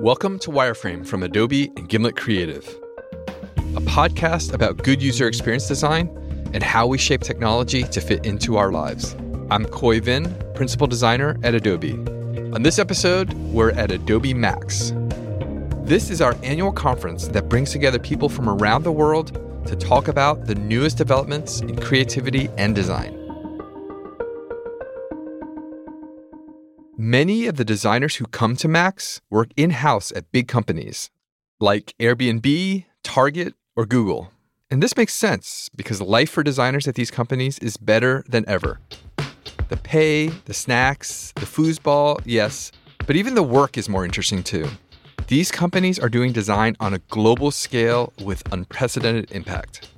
Welcome to Wireframe from Adobe and Gimlet Creative, a podcast about good user experience design and how we shape technology to fit into our lives. I'm Khoi Vinh, principal designer at Adobe. On this episode, we're at Adobe Max. This is our annual conference that brings together people from around the world to talk about the newest developments in creativity and design. Many of the designers who come to Max work in house at big companies like Airbnb, Target, or Google. And this makes sense because life for designers at these companies is better than ever. The pay, the snacks, the foosball, yes, but even the work is more interesting too. These companies are doing design on a global scale with unprecedented impact.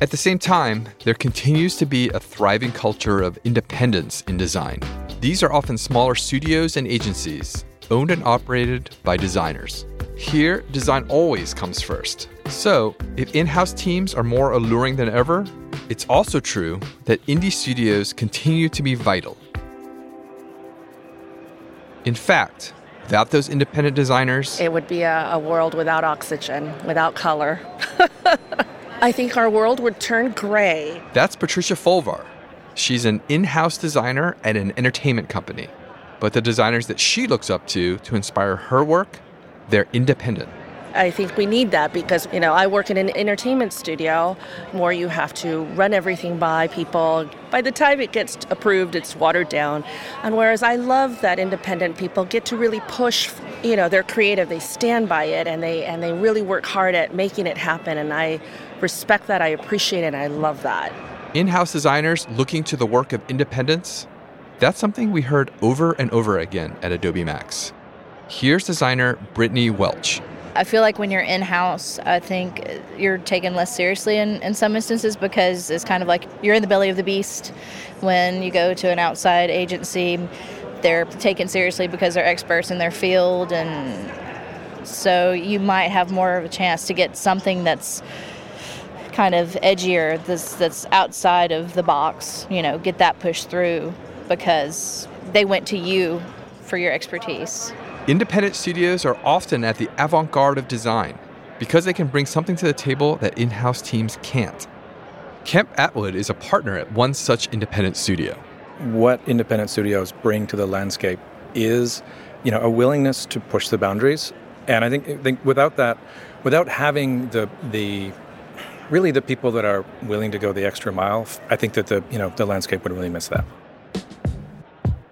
At the same time, there continues to be a thriving culture of independence in design. These are often smaller studios and agencies, owned and operated by designers. Here, design always comes first. So, if in house teams are more alluring than ever, it's also true that indie studios continue to be vital. In fact, without those independent designers, it would be a, a world without oxygen, without color. I think our world would turn gray. That's Patricia Folvar. She's an in house designer at an entertainment company. But the designers that she looks up to to inspire her work, they're independent. I think we need that because, you know, I work in an entertainment studio where you have to run everything by people. By the time it gets approved, it's watered down. And whereas I love that independent people get to really push, you know, they're creative, they stand by it and they and they really work hard at making it happen and I respect that, I appreciate it, and I love that in house designers looking to the work of independence, that's something we heard over and over again at Adobe Max. Here's designer Brittany Welch. I feel like when you're in house, I think you're taken less seriously in, in some instances because it's kind of like you're in the belly of the beast. When you go to an outside agency, they're taken seriously because they're experts in their field, and so you might have more of a chance to get something that's kind of edgier, this that's outside of the box, you know, get that pushed through because they went to you for your expertise. Independent studios are often at the avant garde of design because they can bring something to the table that in house teams can't. Kemp Attwood is a partner at one such independent studio. What independent studios bring to the landscape is, you know, a willingness to push the boundaries. And I think, I think without that, without having the the really the people that are willing to go the extra mile, I think that the you know the landscape would really miss that.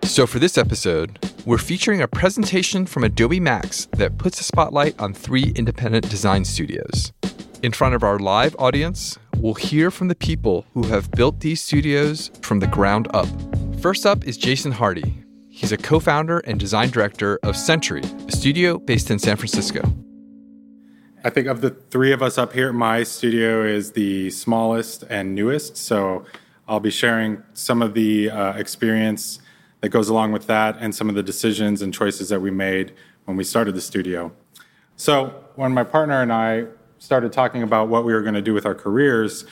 So for this episode, we're featuring a presentation from Adobe Max that puts a spotlight on three independent design studios. In front of our live audience, we'll hear from the people who have built these studios from the ground up. First up is Jason Hardy. He's a co founder and design director of Century, a studio based in San Francisco. I think of the three of us up here, my studio is the smallest and newest. So I'll be sharing some of the uh, experience that goes along with that and some of the decisions and choices that we made when we started the studio. So when my partner and I started talking about what we were going to do with our careers,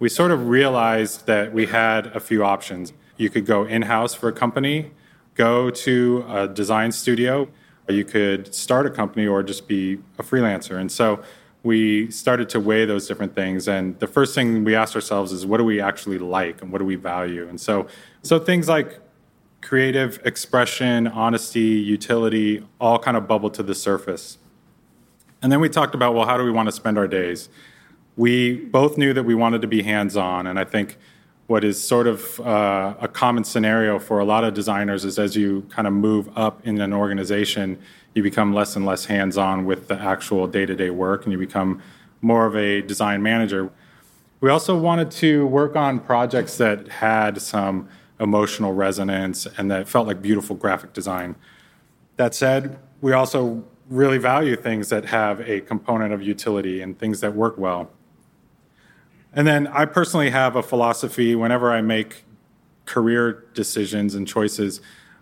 we sort of realized that we had a few options. You could go in house for a company, go to a design studio, you could start a company or just be a freelancer. And so we started to weigh those different things. And the first thing we asked ourselves is what do we actually like and what do we value? And so, so things like creative expression, honesty, utility, all kind of bubbled to the surface. And then we talked about, well, how do we want to spend our days? We both knew that we wanted to be hands on. And I think what is sort of uh, a common scenario for a lot of designers is as you kind of move up in an organization, you become less and less hands on with the actual day to day work and you become more of a design manager. We also wanted to work on projects that had some emotional resonance and that felt like beautiful graphic design. That said, we also really value things that have a component of utility and things that work well. And then I personally have a philosophy whenever I make career decisions and choices,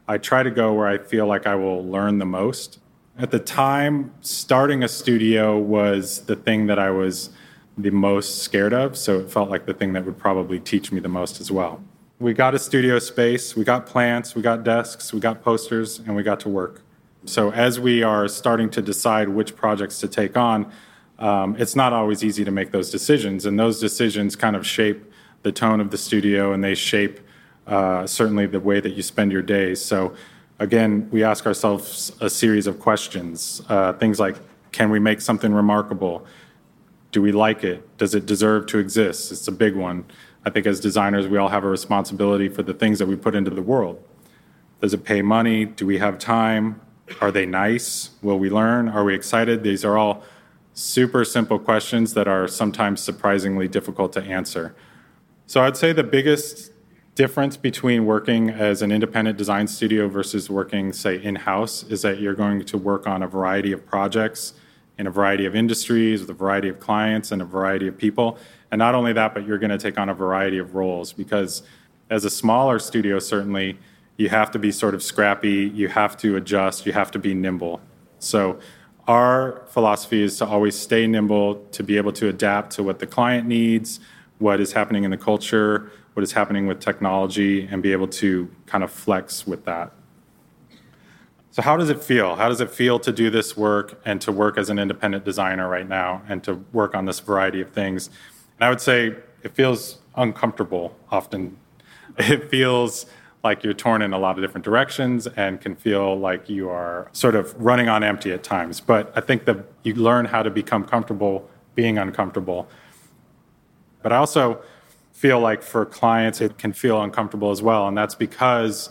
I try to go where I feel like I will learn the most. At the time, starting a studio was the thing that I was the most scared of, so it felt like the thing that would probably teach me the most as well. We got a studio space, we got plants, we got desks, we got posters, and we got to work. So, as we are starting to decide which projects to take on, um, it's not always easy to make those decisions. And those decisions kind of shape the tone of the studio and they shape uh, certainly the way that you spend your days. So, again, we ask ourselves a series of questions. Uh, things like can we make something remarkable? Do we like it? Does it deserve to exist? It's a big one. I think as designers, we all have a responsibility for the things that we put into the world. Does it pay money? Do we have time? Are they nice? Will we learn? Are we excited? These are all super simple questions that are sometimes surprisingly difficult to answer. So I'd say the biggest difference between working as an independent design studio versus working, say, in house is that you're going to work on a variety of projects in a variety of industries with a variety of clients and a variety of people. And not only that, but you're going to take on a variety of roles because as a smaller studio, certainly, you have to be sort of scrappy, you have to adjust, you have to be nimble. So, our philosophy is to always stay nimble, to be able to adapt to what the client needs, what is happening in the culture, what is happening with technology, and be able to kind of flex with that. So, how does it feel? How does it feel to do this work and to work as an independent designer right now and to work on this variety of things? And I would say it feels uncomfortable often. It feels like you're torn in a lot of different directions and can feel like you are sort of running on empty at times. But I think that you learn how to become comfortable being uncomfortable. But I also feel like for clients, it can feel uncomfortable as well. And that's because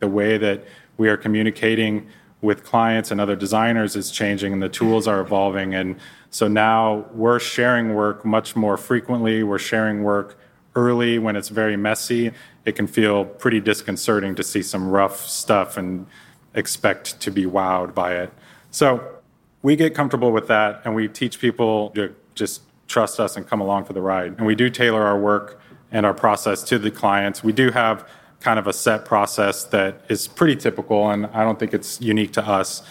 the way that we are communicating with clients and other designers is changing and the tools are evolving. And so now we're sharing work much more frequently. We're sharing work early when it's very messy it can feel pretty disconcerting to see some rough stuff and expect to be wowed by it. So we get comfortable with that and we teach people to just trust us and come along for the ride. And we do tailor our work and our process to the clients. We do have kind of a set process that is pretty typical and I don't think it's unique to us.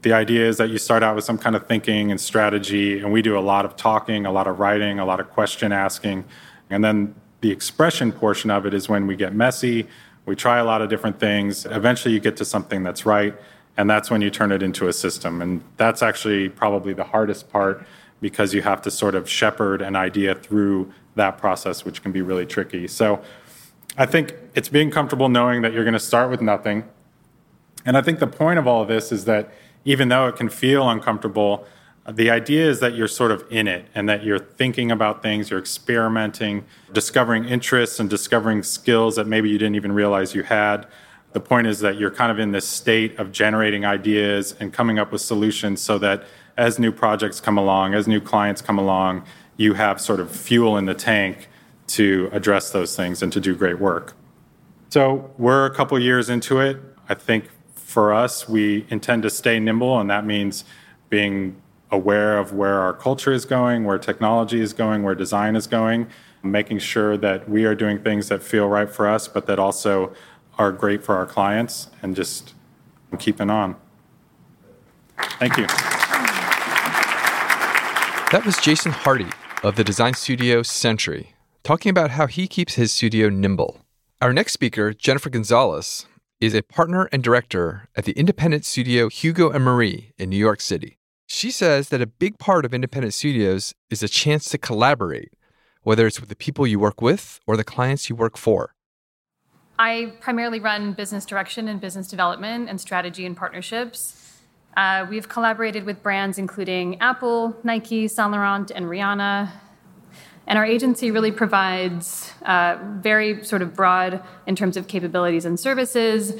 The idea is that you start out with some kind of thinking and strategy, and we do a lot of talking, a lot of writing, a lot of question asking. And then the expression portion of it is when we get messy, we try a lot of different things. Eventually, you get to something that's right, and that's when you turn it into a system. And that's actually probably the hardest part because you have to sort of shepherd an idea through that process, which can be really tricky. So I think it's being comfortable knowing that you're going to start with nothing. And I think the point of all of this is that even though it can feel uncomfortable, the idea is that you're sort of in it and that you're thinking about things, you're experimenting, discovering interests and discovering skills that maybe you didn't even realize you had. The point is that you're kind of in this state of generating ideas and coming up with solutions so that as new projects come along, as new clients come along, you have sort of fuel in the tank to address those things and to do great work. So we're a couple years into it. I think for us, we intend to stay nimble, and that means being aware of where our culture is going, where technology is going, where design is going, making sure that we are doing things that feel right for us, but that also are great for our clients, and just keeping on. Thank you. That was Jason Hardy of the design studio Century, talking about how he keeps his studio nimble. Our next speaker, Jennifer Gonzalez, is a partner and director at the independent studio Hugo and Marie in New York City. She says that a big part of independent studios is a chance to collaborate, whether it's with the people you work with or the clients you work for. I primarily run business direction and business development and strategy and partnerships. Uh, we've collaborated with brands including Apple, Nike, Saint Laurent, and Rihanna. And our agency really provides uh, very sort of broad in terms of capabilities and services.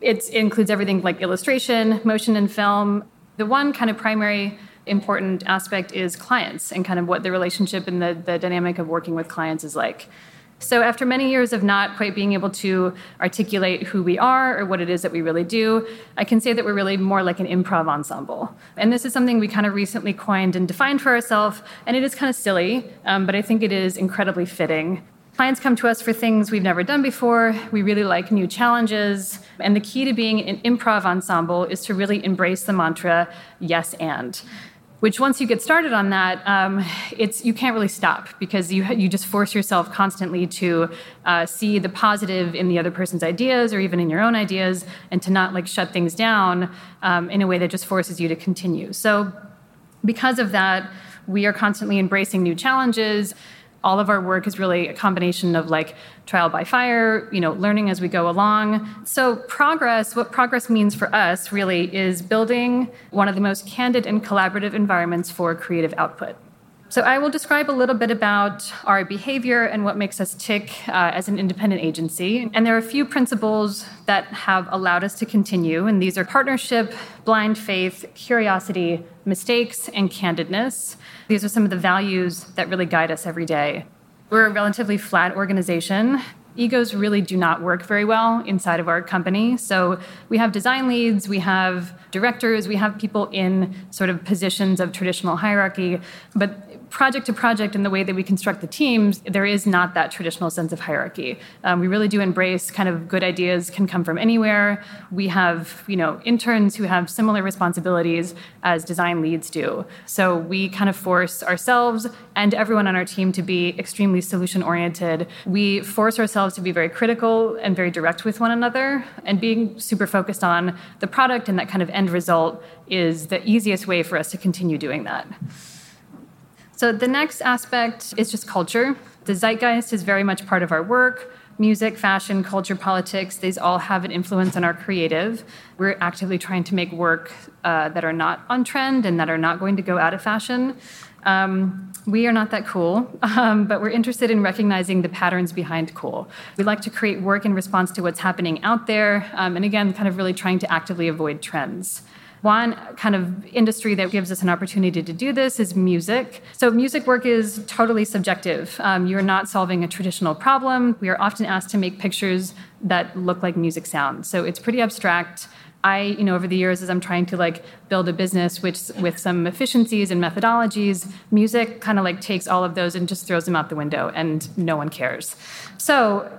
It's, it includes everything like illustration, motion and film, the one kind of primary important aspect is clients and kind of what the relationship and the, the dynamic of working with clients is like. So, after many years of not quite being able to articulate who we are or what it is that we really do, I can say that we're really more like an improv ensemble. And this is something we kind of recently coined and defined for ourselves, and it is kind of silly, um, but I think it is incredibly fitting Clients come to us for things we've never done before. We really like new challenges. And the key to being an improv ensemble is to really embrace the mantra, yes and. which once you get started on that, um, it's you can't really stop because you you just force yourself constantly to uh, see the positive in the other person's ideas or even in your own ideas, and to not like shut things down um, in a way that just forces you to continue. So, because of that, we are constantly embracing new challenges all of our work is really a combination of like trial by fire, you know, learning as we go along. So progress, what progress means for us really is building one of the most candid and collaborative environments for creative output. So, I will describe a little bit about our behavior and what makes us tick uh, as an independent agency. And there are a few principles that have allowed us to continue, and these are partnership, blind faith, curiosity, mistakes, and candidness. These are some of the values that really guide us every day. We're a relatively flat organization. Egos really do not work very well inside of our company. So we have design leads, we have directors, we have people in sort of positions of traditional hierarchy, but project to project in the way that we construct the teams, there is not that traditional sense of hierarchy. Um, we really do embrace kind of good ideas can come from anywhere. We have, you know, interns who have similar responsibilities as design leads do. So we kind of force ourselves and everyone on our team to be extremely solution oriented. We force ourselves to be very critical and very direct with one another and being super focused on the product and that kind of end result is the easiest way for us to continue doing that. So the next aspect is just culture. The zeitgeist is very much part of our work. Music, fashion, culture, politics, these all have an influence on our creative. We're actively trying to make work uh, that are not on trend and that are not going to go out of fashion. Um, we are not that cool, um, but we're interested in recognizing the patterns behind cool. We like to create work in response to what's happening out there, um, and again, kind of really trying to actively avoid trends. One kind of industry that gives us an opportunity to do this is music. So, music work is totally subjective. Um, you're not solving a traditional problem. We are often asked to make pictures that look like music sounds. So, it's pretty abstract. I, you know, over the years, as I'm trying to like build a business which with some efficiencies and methodologies, music kind of like takes all of those and just throws them out the window, and no one cares. So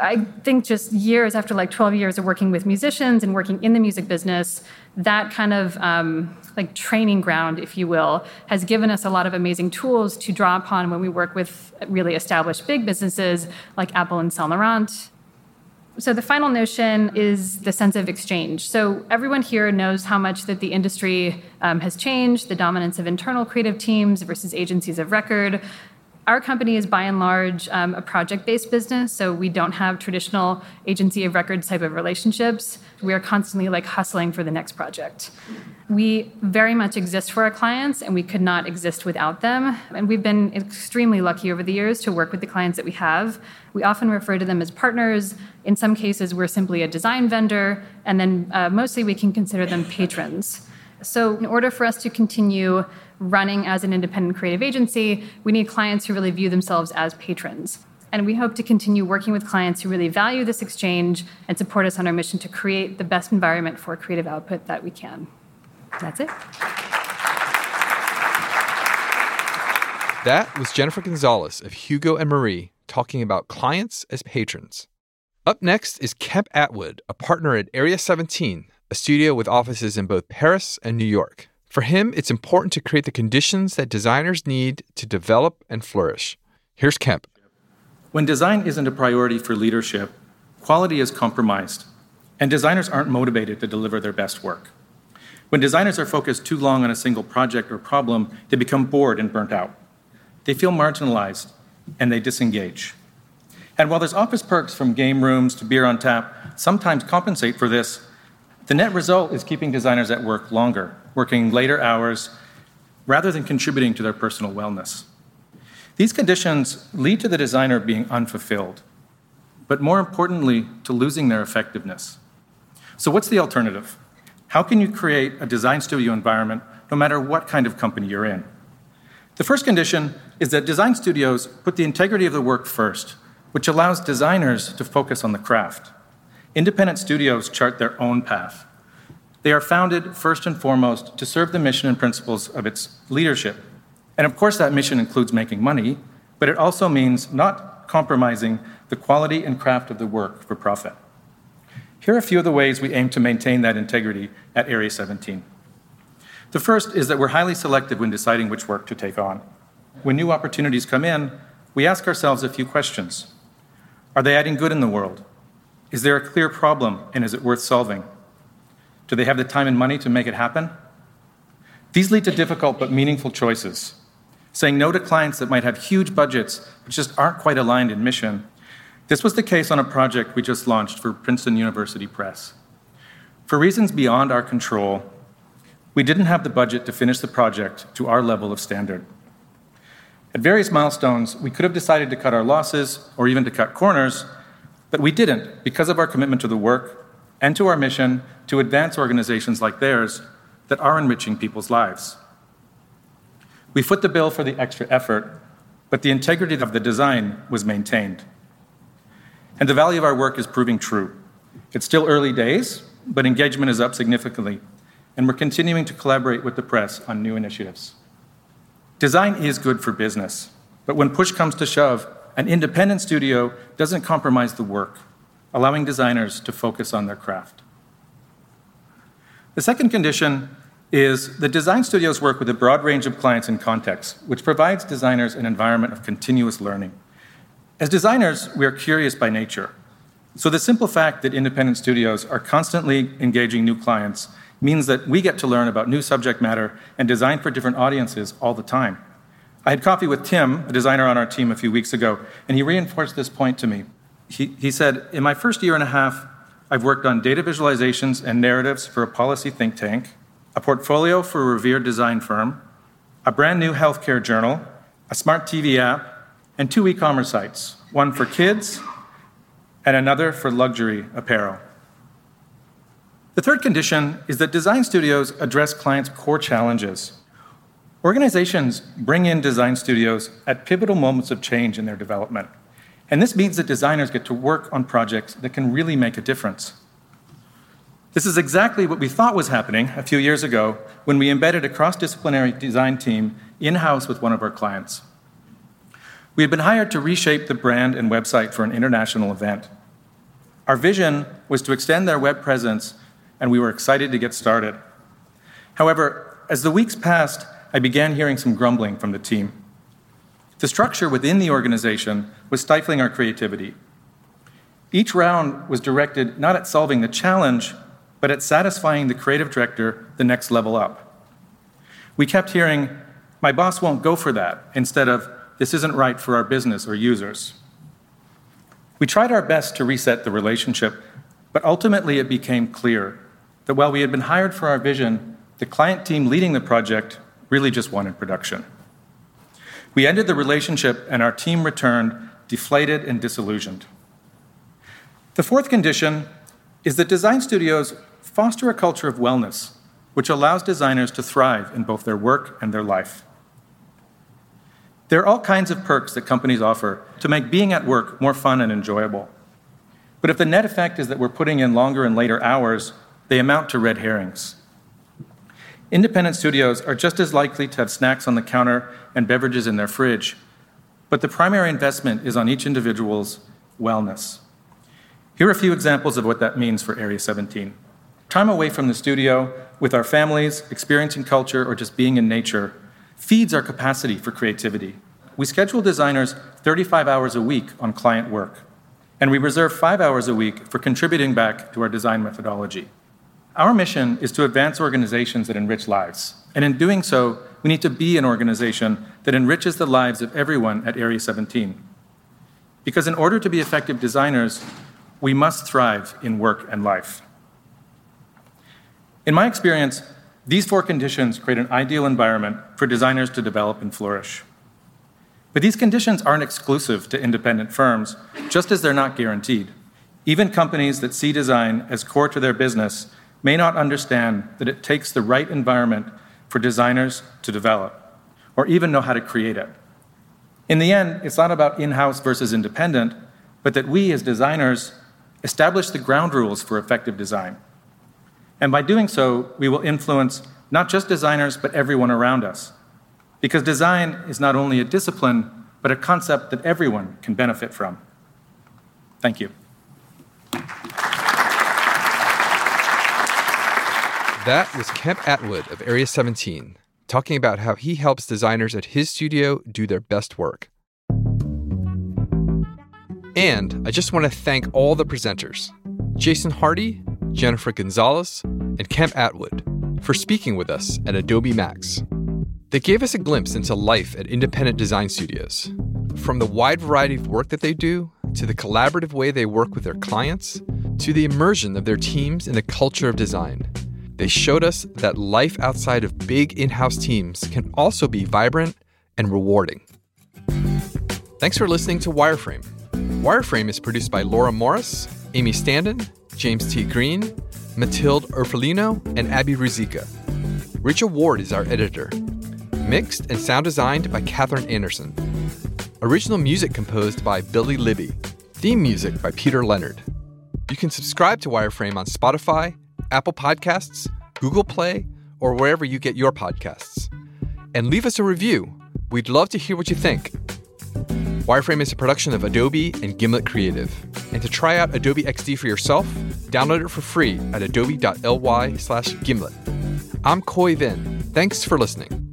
I think just years after like 12 years of working with musicians and working in the music business, that kind of um, like training ground, if you will, has given us a lot of amazing tools to draw upon when we work with really established big businesses like Apple and Saint Laurent. So the final notion is the sense of exchange. So everyone here knows how much that the industry um, has changed, the dominance of internal creative teams versus agencies of record, our company is by and large um, a project based business, so we don't have traditional agency of record type of relationships. We are constantly like hustling for the next project. We very much exist for our clients, and we could not exist without them. And we've been extremely lucky over the years to work with the clients that we have. We often refer to them as partners. In some cases, we're simply a design vendor, and then uh, mostly we can consider them patrons. So, in order for us to continue running as an independent creative agency, we need clients who really view themselves as patrons. And we hope to continue working with clients who really value this exchange and support us on our mission to create the best environment for creative output that we can. That's it. That was Jennifer Gonzalez of Hugo and Marie talking about clients as patrons. Up next is Kemp Attwood, a partner at Area 17, a studio with offices in both Paris and New York. For him, it's important to create the conditions that designers need to develop and flourish. Here's Kemp. When design isn't a priority for leadership, quality is compromised, and designers aren't motivated to deliver their best work. When designers are focused too long on a single project or problem, they become bored and burnt out. They feel marginalized and they disengage. And while there's office perks from game rooms to beer on tap sometimes compensate for this, the net result is keeping designers at work longer working later hours, rather than contributing to their personal wellness. These conditions lead to the designer being unfulfilled, but more importantly, to losing their effectiveness. So, what's the alternative? How can you create a design studio environment no matter what kind of company you're in? The first condition is that design studios put the integrity of the work first, which allows designers to focus on the craft. Independent studios chart their own path. They are founded first and foremost to serve the mission and principles of its leadership. And of course, that mission includes making money, but it also means not compromising the quality and craft of the work for profit. Here are a few of the ways we aim to maintain that integrity at Area 17. The first is that we're highly selective when deciding which work to take on. When new opportunities come in, we ask ourselves a few questions Are they adding good in the world? Is there a clear problem and is it worth solving? Do they have the time and money to make it happen? These lead to difficult but meaningful choices. Saying no to clients that might have huge budgets but just aren't quite aligned in mission. This was the case on a project we just launched for Princeton University Press. For reasons beyond our control, we didn't have the budget to finish the project to our level of standard. At various milestones, we could have decided to cut our losses or even to cut corners, but we didn't because of our commitment to the work and to our mission to advance organizations like theirs that are enriching people's lives. We foot the bill for the extra effort, but the integrity of the design was maintained. And the value of our work is proving true. It's still early days, but engagement is up significantly, and we're continuing to collaborate with the press on new initiatives. Design is good for business, but when push comes to shove, an independent studio doesn't compromise the work, allowing designers to focus on their craft. The second condition is that design studios work with a broad range of clients and contexts, which provides designers an environment of continuous learning. As designers, we are curious by nature. So the simple fact that independent studios are constantly engaging new clients means that we get to learn about new subject matter and design for different audiences all the time. I had coffee with Tim, a designer on our team, a few weeks ago, and he reinforced this point to me. He, he said, In my first year and a half, I've worked on data visualizations and narratives for a policy think tank, a portfolio for a revered design firm, a brand new healthcare journal, a smart TV app, and two e commerce sites one for kids and another for luxury apparel. The third condition is that design studios address clients' core challenges. Organizations bring in design studios at pivotal moments of change in their development. And this means that designers get to work on projects that can really make a difference. This is exactly what we thought was happening a few years ago when we embedded a cross disciplinary design team in house with one of our clients. We had been hired to reshape the brand and website for an international event. Our vision was to extend their web presence, and we were excited to get started. However, as the weeks passed, I began hearing some grumbling from the team. The structure within the organization was stifling our creativity. Each round was directed not at solving the challenge, but at satisfying the creative director the next level up. We kept hearing, My boss won't go for that, instead of, This isn't right for our business or users. We tried our best to reset the relationship, but ultimately it became clear that while we had been hired for our vision, the client team leading the project really just wanted production. We ended the relationship, and our team returned deflated and disillusioned. The fourth condition is that design studios foster a culture of wellness, which allows designers to thrive in both their work and their life. There are all kinds of perks that companies offer to make being at work more fun and enjoyable. But if the net effect is that we're putting in longer and later hours, they amount to red herrings. Independent studios are just as likely to have snacks on the counter and beverages in their fridge, but the primary investment is on each individual's wellness. Here are a few examples of what that means for Area 17. Time away from the studio, with our families, experiencing culture, or just being in nature, feeds our capacity for creativity. We schedule designers 35 hours a week on client work, and we reserve five hours a week for contributing back to our design methodology. Our mission is to advance organizations that enrich lives. And in doing so, we need to be an organization that enriches the lives of everyone at Area 17. Because in order to be effective designers, we must thrive in work and life. In my experience, these four conditions create an ideal environment for designers to develop and flourish. But these conditions aren't exclusive to independent firms, just as they're not guaranteed. Even companies that see design as core to their business may not understand that it takes the right environment for designers to develop or even know how to create it. In the end, it's not about in house versus independent, but that we as designers establish the ground rules for effective design. And by doing so, we will influence not just designers, but everyone around us. Because design is not only a discipline, but a concept that everyone can benefit from. Thank you. That was Kemp Attwood of Area 17 talking about how he helps designers at his studio do their best work. And I just want to thank all the presenters Jason Hardy, Jennifer Gonzalez, and Kemp Attwood for speaking with us at Adobe Max. They gave us a glimpse into life at independent design studios. From the wide variety of work that they do, to the collaborative way they work with their clients, to the immersion of their teams in the culture of design. They showed us that life outside of big in house teams can also be vibrant and rewarding. Thanks for listening to Wireframe. Wireframe is produced by Laura Morris, Amy Standen, James T. Green, Matilde Urfolino, and Abby Ruzicka. Rachel Ward is our editor. Mixed and sound designed by Katherine Anderson. Original music composed by Billy Libby. Theme music by Peter Leonard. You can subscribe to Wireframe on Spotify, Apple Podcasts, Google Play, or wherever you get your podcasts. And leave us a review. We'd love to hear what you think. Wireframe is a production of Adobe and Gimlet Creative. And to try out Adobe XD for yourself, download it for free at adobe.ly slash gimlet. I'm Khoi Vinh. Thanks for listening.